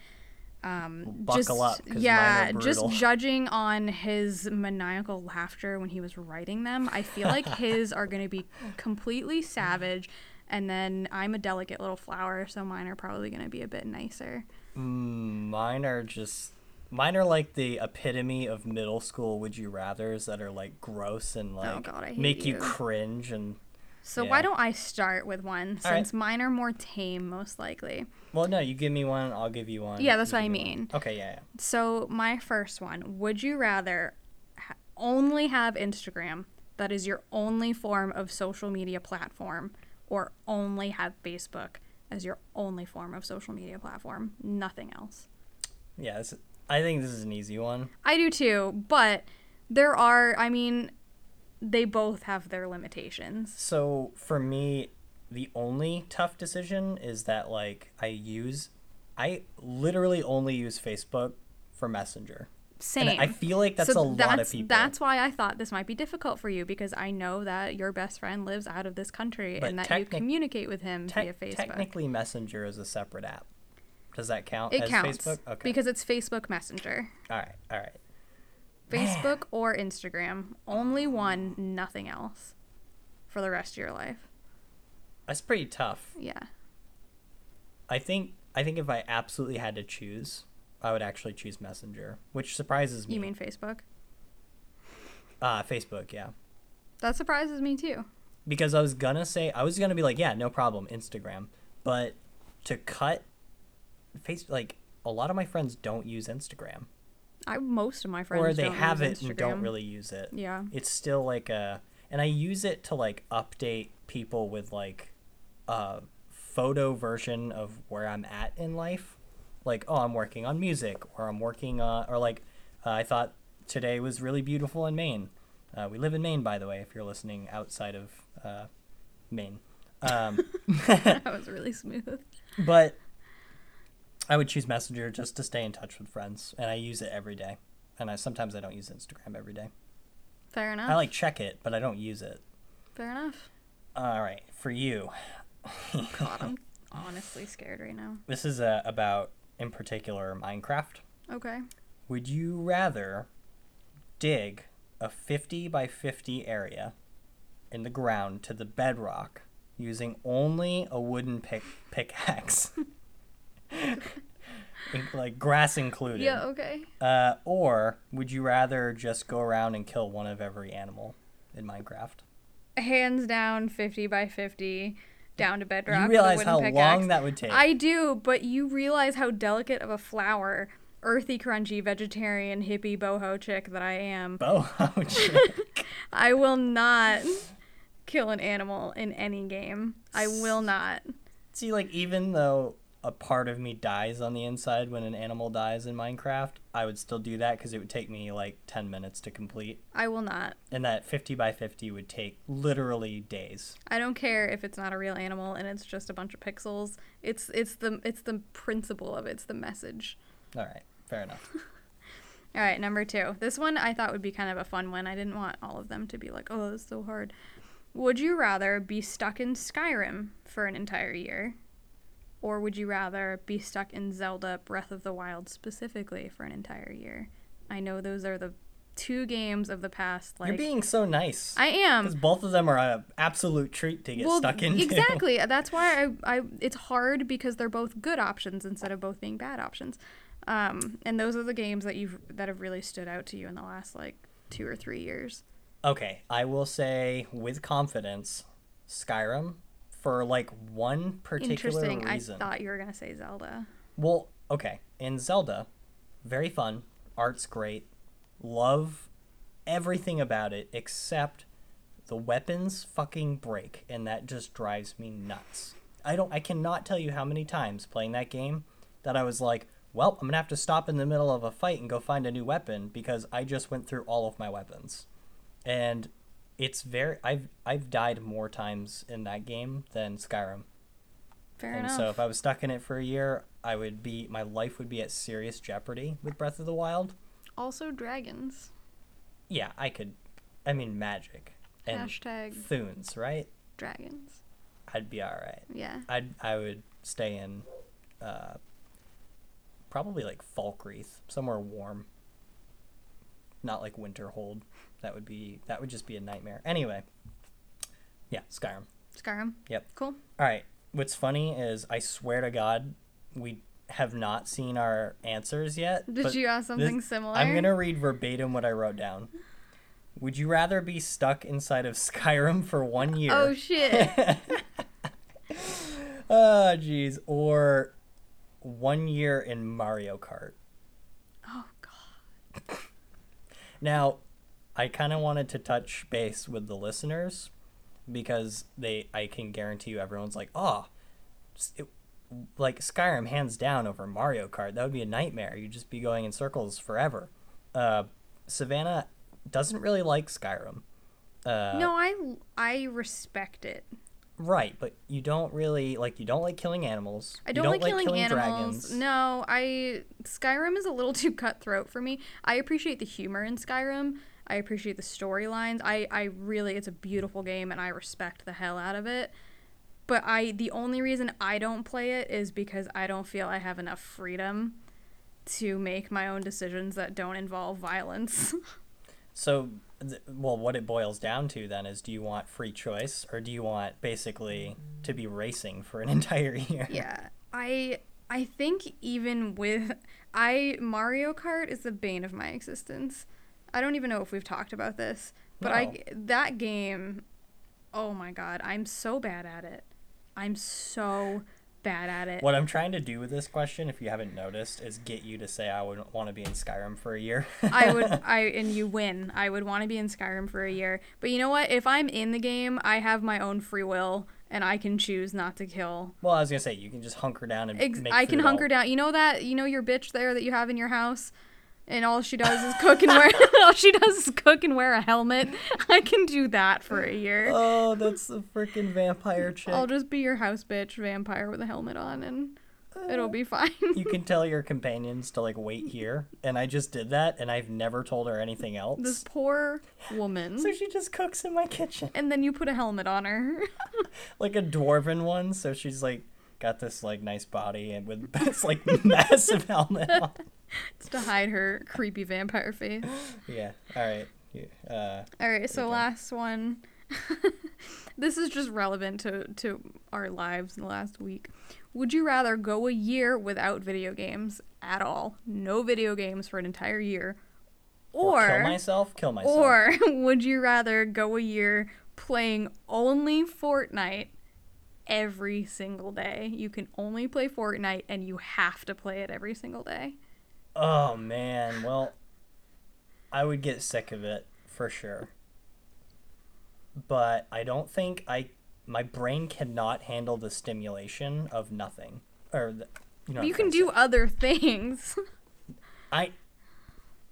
Um, Buckle just, up, yeah, just judging on his maniacal laughter when he was writing them, I feel like his are going to be completely savage. And then I'm a delicate little flower, so mine are probably going to be a bit nicer. Mine are just mine are like the epitome of middle school would you rather's that are like gross and oh, like Oh, God, make you you. cringe and So Yeah. why don't I start with one All right. since mine are more tame, most likely. well no you give me one I'll give you one Yeah, that's you what I give me one. mean. okay yeah, yeah So my first one: Would you rather ha- only have Instagram, that is your only form of social media platform, or only have Facebook as your only form of social media platform, nothing else? yeah this, I think this is an easy one I do too, but there are. I mean, they both have their limitations. so for me the only tough decision is that like I use I literally only use Facebook for Messenger Same. and I feel like that's a lot that's, of people That's why I thought this might be difficult for you because I know that your best friend lives out of this country But and that you communicate with him Te- via Facebook. technically Messenger is a separate app does that count it as counts Facebook okay because it's Facebook Messenger, all right all right Facebook or Instagram. Only one, nothing else. for the rest of your life? That's pretty tough. Yeah. I think I think if I absolutely had to choose, I would actually choose Messenger, which surprises me. You mean Facebook? uh, Facebook? Yeah, That surprises me too. because I was gonna say I was gonna be like, yeah, no problem, Instagram, but to cut face like a lot of my friends don't use Instagram, I most of my friends or they don't have it and don't really use it. Yeah. It's still like a, and I use it to like update people with like a photo version of where I'm at in life. Like, oh, I'm working on music, or I'm working on, or like, uh, I thought today was really beautiful in Maine. Uh, we live in Maine, by the way, if you're listening outside of uh, Maine. Um, that was really smooth. but I would choose Messenger just to stay in touch with friends, and I use it every day. And I sometimes I don't use Instagram every day. Fair enough. I like check it, but I don't use it. Fair enough. All right, for you, God, I'm honestly scared right now. this is uh, about, in particular, Minecraft. Okay. Would you rather dig a 50 by 50 area in the ground to the bedrock using only a wooden pick pickaxe, like grass included? Yeah. Okay. Uh, or would you rather just go around and kill one of every animal in Minecraft? Hands down, fifty by fifty, down to bedrock. you realize how pickaxe. long that would take. I do, but you realize how delicate of a flower, earthy, crunchy, vegetarian, hippie, boho chick that I am. Boho chick. I will not kill an animal in any game. I will not. See, like, even though a part of me dies on the inside when an animal dies in Minecraft, I would still do that because it would take me like 10 minutes to complete. I will not. And that 50 by 50 would take literally days. I don't care if it's not a real animal and it's just a bunch of pixels. It's it's the it's the principle of it. It's the message. All right, fair enough. All right, number two. This one I thought would be kind of a fun one. I didn't want all of them to be like, oh, it's so hard. Would you rather be stuck in Skyrim for an entire year? Or would you rather be stuck in Zelda Breath of the Wild specifically for an entire year? I know those are the two games of the past. Like You're being so nice. I am. Because both of them are an absolute treat to get stuck into. Exactly. That's why I, I it's hard because they're both good options instead of both being bad options. Um, and those are the games that you've that have really stood out to you in the last like two or three years. Okay, I will say with confidence, Skyrim for like one particular Interesting. reason. I thought you were gonna say Zelda. Well, okay. In Zelda, very fun. Art's great. Love everything about it except the weapons fucking break and that just drives me nuts. I don't I cannot tell you how many times playing that game that I was like, well, I'm going to have to stop in the middle of a fight and go find a new weapon because I just went through all of my weapons. And it's very I've I've died more times in that game than Skyrim. Fair and enough. so if I was stuck in it for a year, I would be my life would be at serious jeopardy with Breath of the Wild. also, dragons. Yeah, I could. I mean, magic and Hashtag Thunes, right? dragons. I'd be all right. Yeah. I'd I would stay in, uh, probably like Falkreath, somewhere warm. Not like Winterhold. That would be that would just be a nightmare. Anyway. Yeah, Skyrim. Skyrim. Yep. Cool. All right. What's funny is I swear to God, we have not seen our answers yet. Did you ask something this- similar? I'm gonna read verbatim what I wrote down. Would you rather be stuck inside of Skyrim for one year? Oh shit. Ah, oh jeez, or one year in Mario Kart. oh god. Now, I kind of wanted to touch base with the listeners because they, I can guarantee you, everyone's like, oh, it, like Skyrim hands down over Mario Kart. That would be a nightmare. You'd just be going in circles forever. Uh, Savannah doesn't really like Skyrim. Uh, no, I I respect it. Right, but you don't really like. You don't like killing animals. I You don't, like, killing, animals. dragons. No, I Skyrim is a little too cutthroat for me. I appreciate the humor in Skyrim. I appreciate the storylines. I I really it's a beautiful game and I respect the hell out of it. But I the only reason I don't play it is because I don't feel I have enough freedom to make my own decisions that don't involve violence. So well, what it boils down to then is do you want free choice or do you want basically to be racing for an entire year? Yeah, I I think even with I Mario Kart is the bane of my existence. I don't even know if we've talked about this, but I that game. Oh my god, I'm so bad at it. I'm so bad at it. What I'm trying to do with this question, if you haven't noticed, is get you to say I would want to be in Skyrim for a year. I would I and you win. I would want to be in Skyrim for a year. But you know what? If I'm in the game, I have my own free will and I can choose not to kill. well, I was gonna say you can just hunker down and Ex- I can hunker all- down. You know that you know your bitch there that you have in your house and all she does is cook and wear all she does is cook and wear a helmet. I can do that for a year. Oh, that's the freaking vampire chick. I'll just be your house bitch vampire with a helmet on and it'll be fine. you can tell your companions to like wait here, and I just did that, and I've never told her anything else. this poor woman. So she just cooks in my kitchen. and then you put a helmet on her. like a dwarven one, so she's like got this like nice body and with this like massive helmet on. It's to hide her creepy vampire face. Yeah. All right. Yeah, Uh, All right, so last one. this is just relevant to to our lives in the last week. Would you rather go a year without video games at all, no video games for an entire year, or, or kill myself. Kill myself. or would you rather go a year playing only Fortnite every single day? You can only play Fortnite and you have to play it every single day. Oh man. Well, I would get sick of it for sure. But I don't think I my brain cannot handle the stimulation of nothing. Or the, you know. you can do other things. I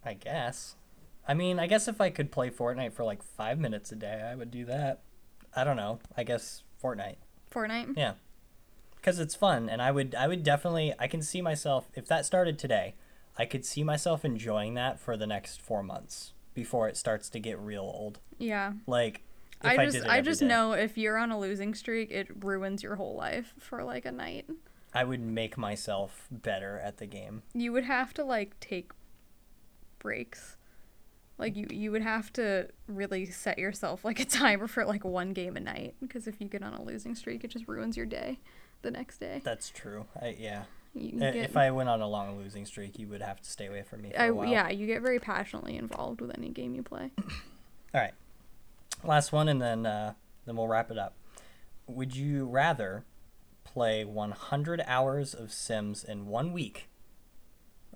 I guess. I mean, I guess if I could play Fortnite for like 5 minutes a day, I would do that. I don't know. I guess Fortnite. Fortnite. Yeah. Cuz it's fun and I would I would definitely I can see myself if that started today, I could see myself enjoying that for the next 4 months before it starts to get real old. Yeah. Like I I, just it I just day, know if you're on a losing streak, it ruins your whole life for like a night. I would make myself better at the game. You would have to like take breaks. Like you you would have to really set yourself like a timer for like one game a night because if you get on a losing streak, it just ruins your day the next day. That's true. I yeah. Get, If I went on a long losing streak, you would have to stay away from me for I, a while. yeah, you get very passionately involved with any game you play. All right. Last one, and then uh, then we'll wrap it up. Would you rather play 100 hours of Sims in one week?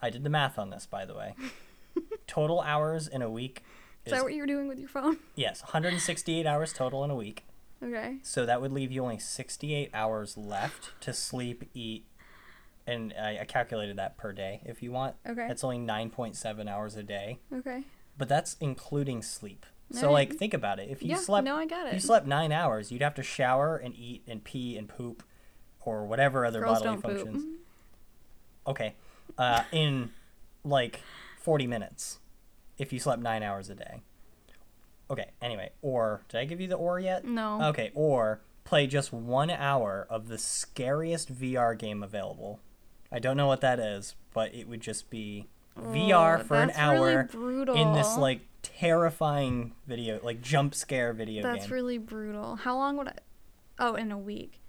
I did the math on this, by the way. total hours in a week Is is that what you're doing with your phone? yes, 168 hours total in a week. Okay. So that would leave you only 68 hours left to sleep, eat, and I, I calculated that per day. If you want, Okay. That's only 9.7 hours a day, Okay. but that's including sleep. So like, think about it. If you yeah. slept no, I got If you slept nine hours, you'd have to shower and eat and pee and poop, or whatever other Girls bodily don't poop. functions. Okay, uh, in like forty minutes, if you slept nine hours a day. Okay. Anyway, or did I give you the or yet? No. Okay. Or play just one hour of the scariest VR game available. I don't know what that is, but it would just be VR Oh, for an that's really hour in this like terrifying video, like jump scare video That's game. really brutal. How long would I? Oh, in a week.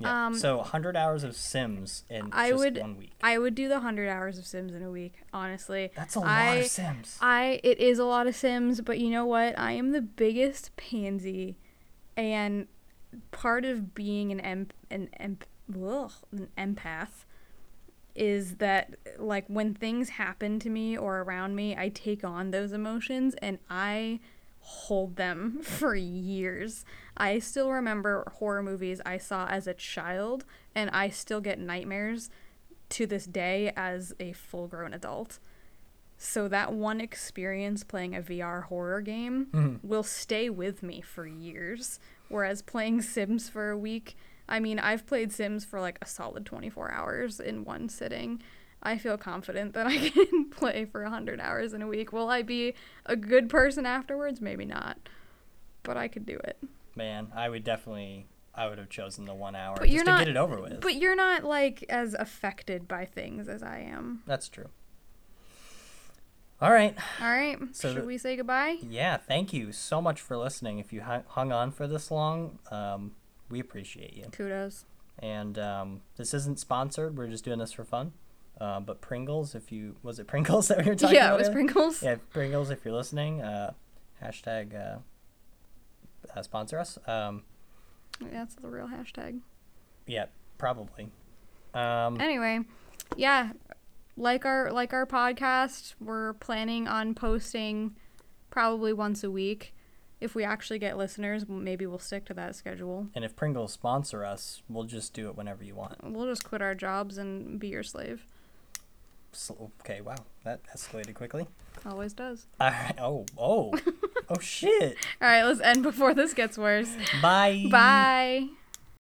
Yeah. Um, so 100 hours of Sims in I just would- one week. I would do the hundred hours of Sims in a week. Honestly, That's a lot I, of Sims. I it is a lot of Sims, but you know what? I am the biggest pansy, and part of being an em an em ugh, an empath is that like when things happen to me or around me, I take on those emotions and I hold them for years. I still remember horror movies I saw as a child and I still get nightmares to this day as a full-grown adult. So that one experience playing a VR horror game Mhm. will stay with me for years. Whereas playing Sims for a week, I mean, I've played Sims for like a solid 24 hours in one sitting. I feel confident that I can play for 100 hours in a week. Will I be a good person afterwards? Maybe not. But I could do it. Man, I would definitely. I would have chosen the one hour But just you're to not- get it over with. But you're not like as affected by things as I am. That's true. All right. All right. So Should we say goodbye? Yeah, thank you so much for listening. If you hung, hung on for this long, um, we appreciate you. Kudos. And um, this isn't sponsored. We're just doing this for fun. Uh, but Pringles, if you was it Pringles that we were talking Yeah, about? Yeah, it was? Pringles. Yeah, Pringles, if you're listening, uh, hashtag uh, uh, sponsor us. Um, That's the real hashtag. yeah, probably. Um, Anyway, yeah, like our like our podcast, we're planning on posting probably once a week. If we actually get listeners, maybe we'll stick to that schedule. and if Pringles sponsor us, we'll just do it whenever you want. We'll just quit our jobs and be your slave. So, okay, wow, that escalated quickly. Always does. All right. Oh, oh, oh, shit. All right, let's end before this gets worse. Bye. Bye.